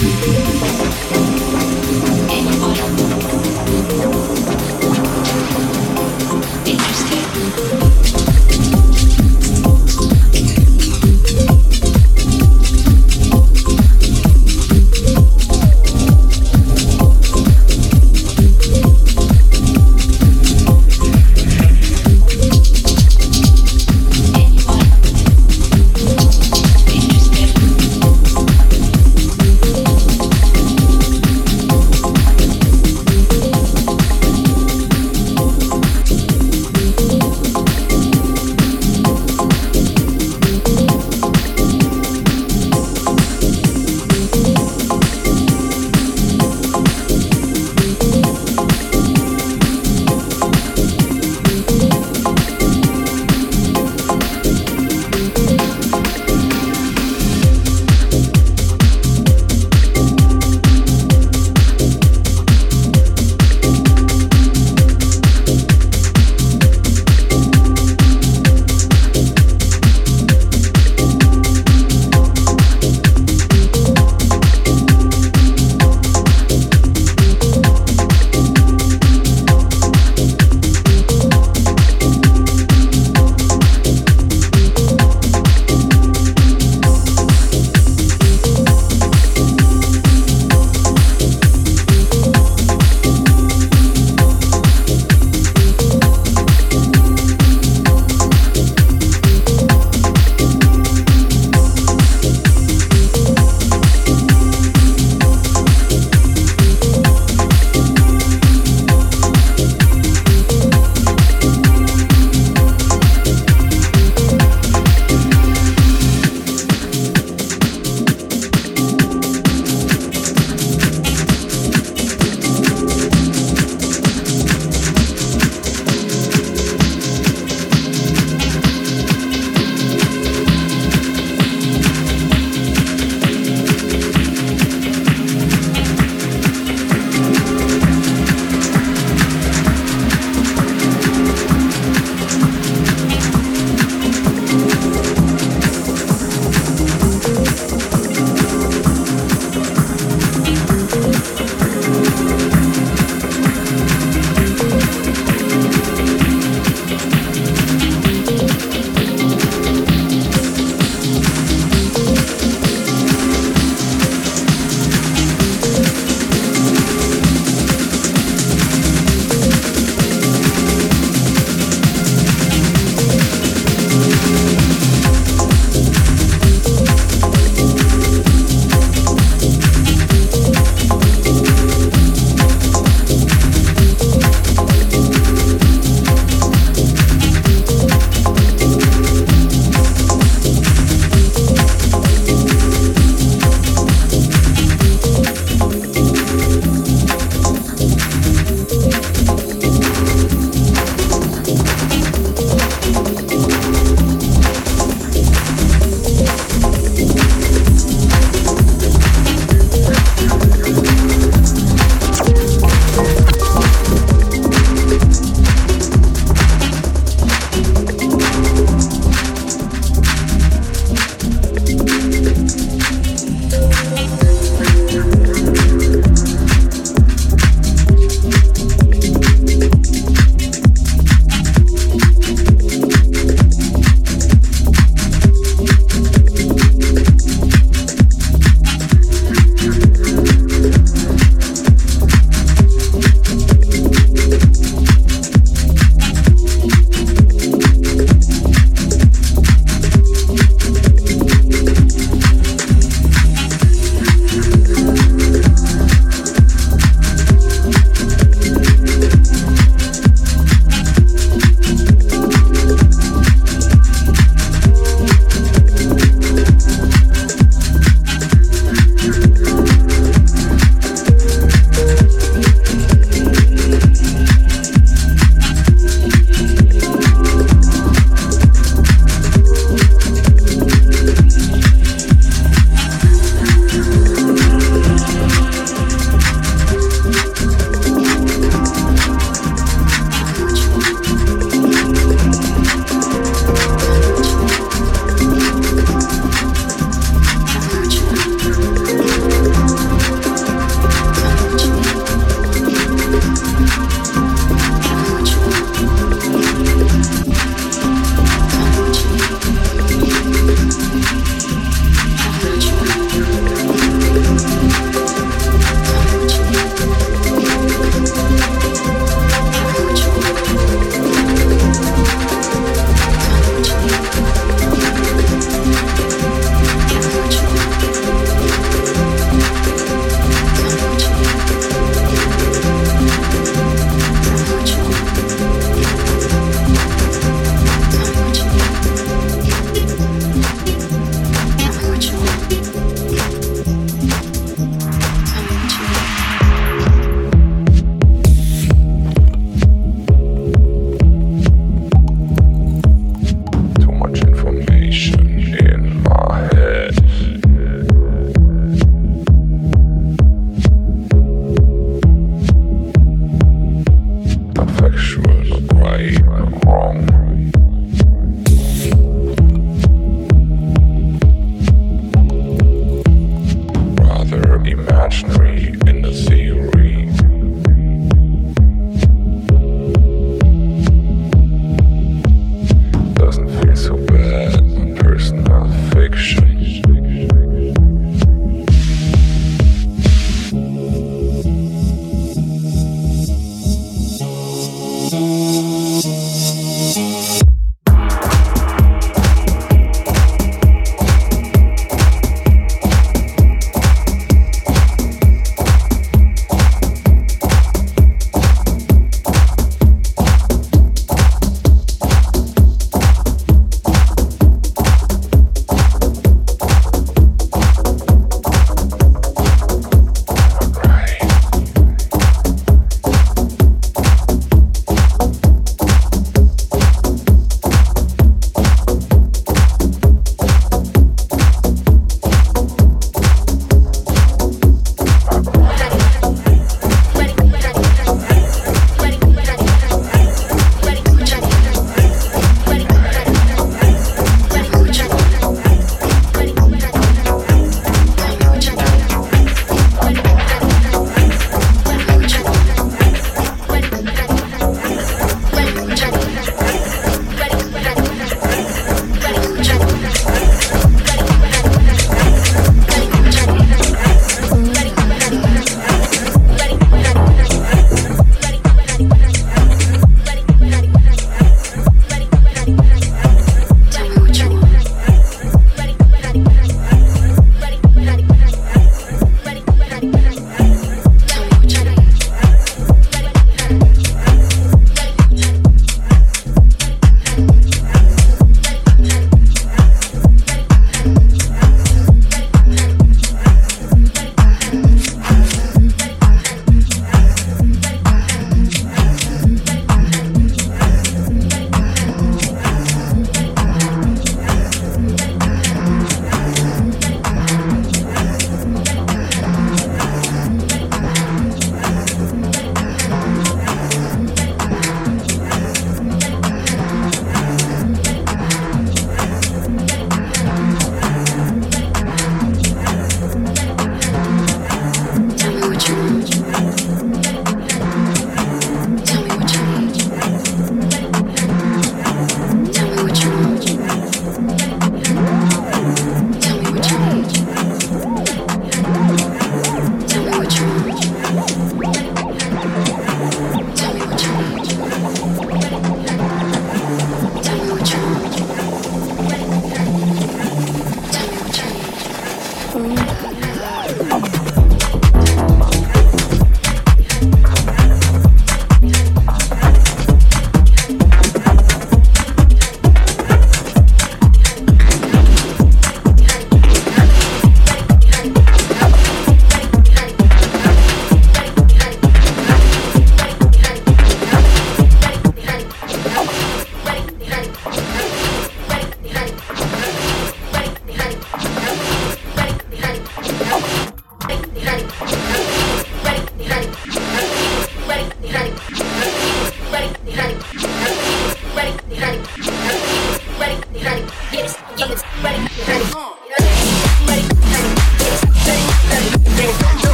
Música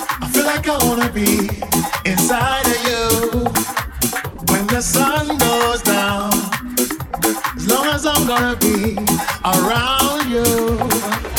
I feel like I wanna be inside of you when the sun goes down. As long as I'm gonna be around you.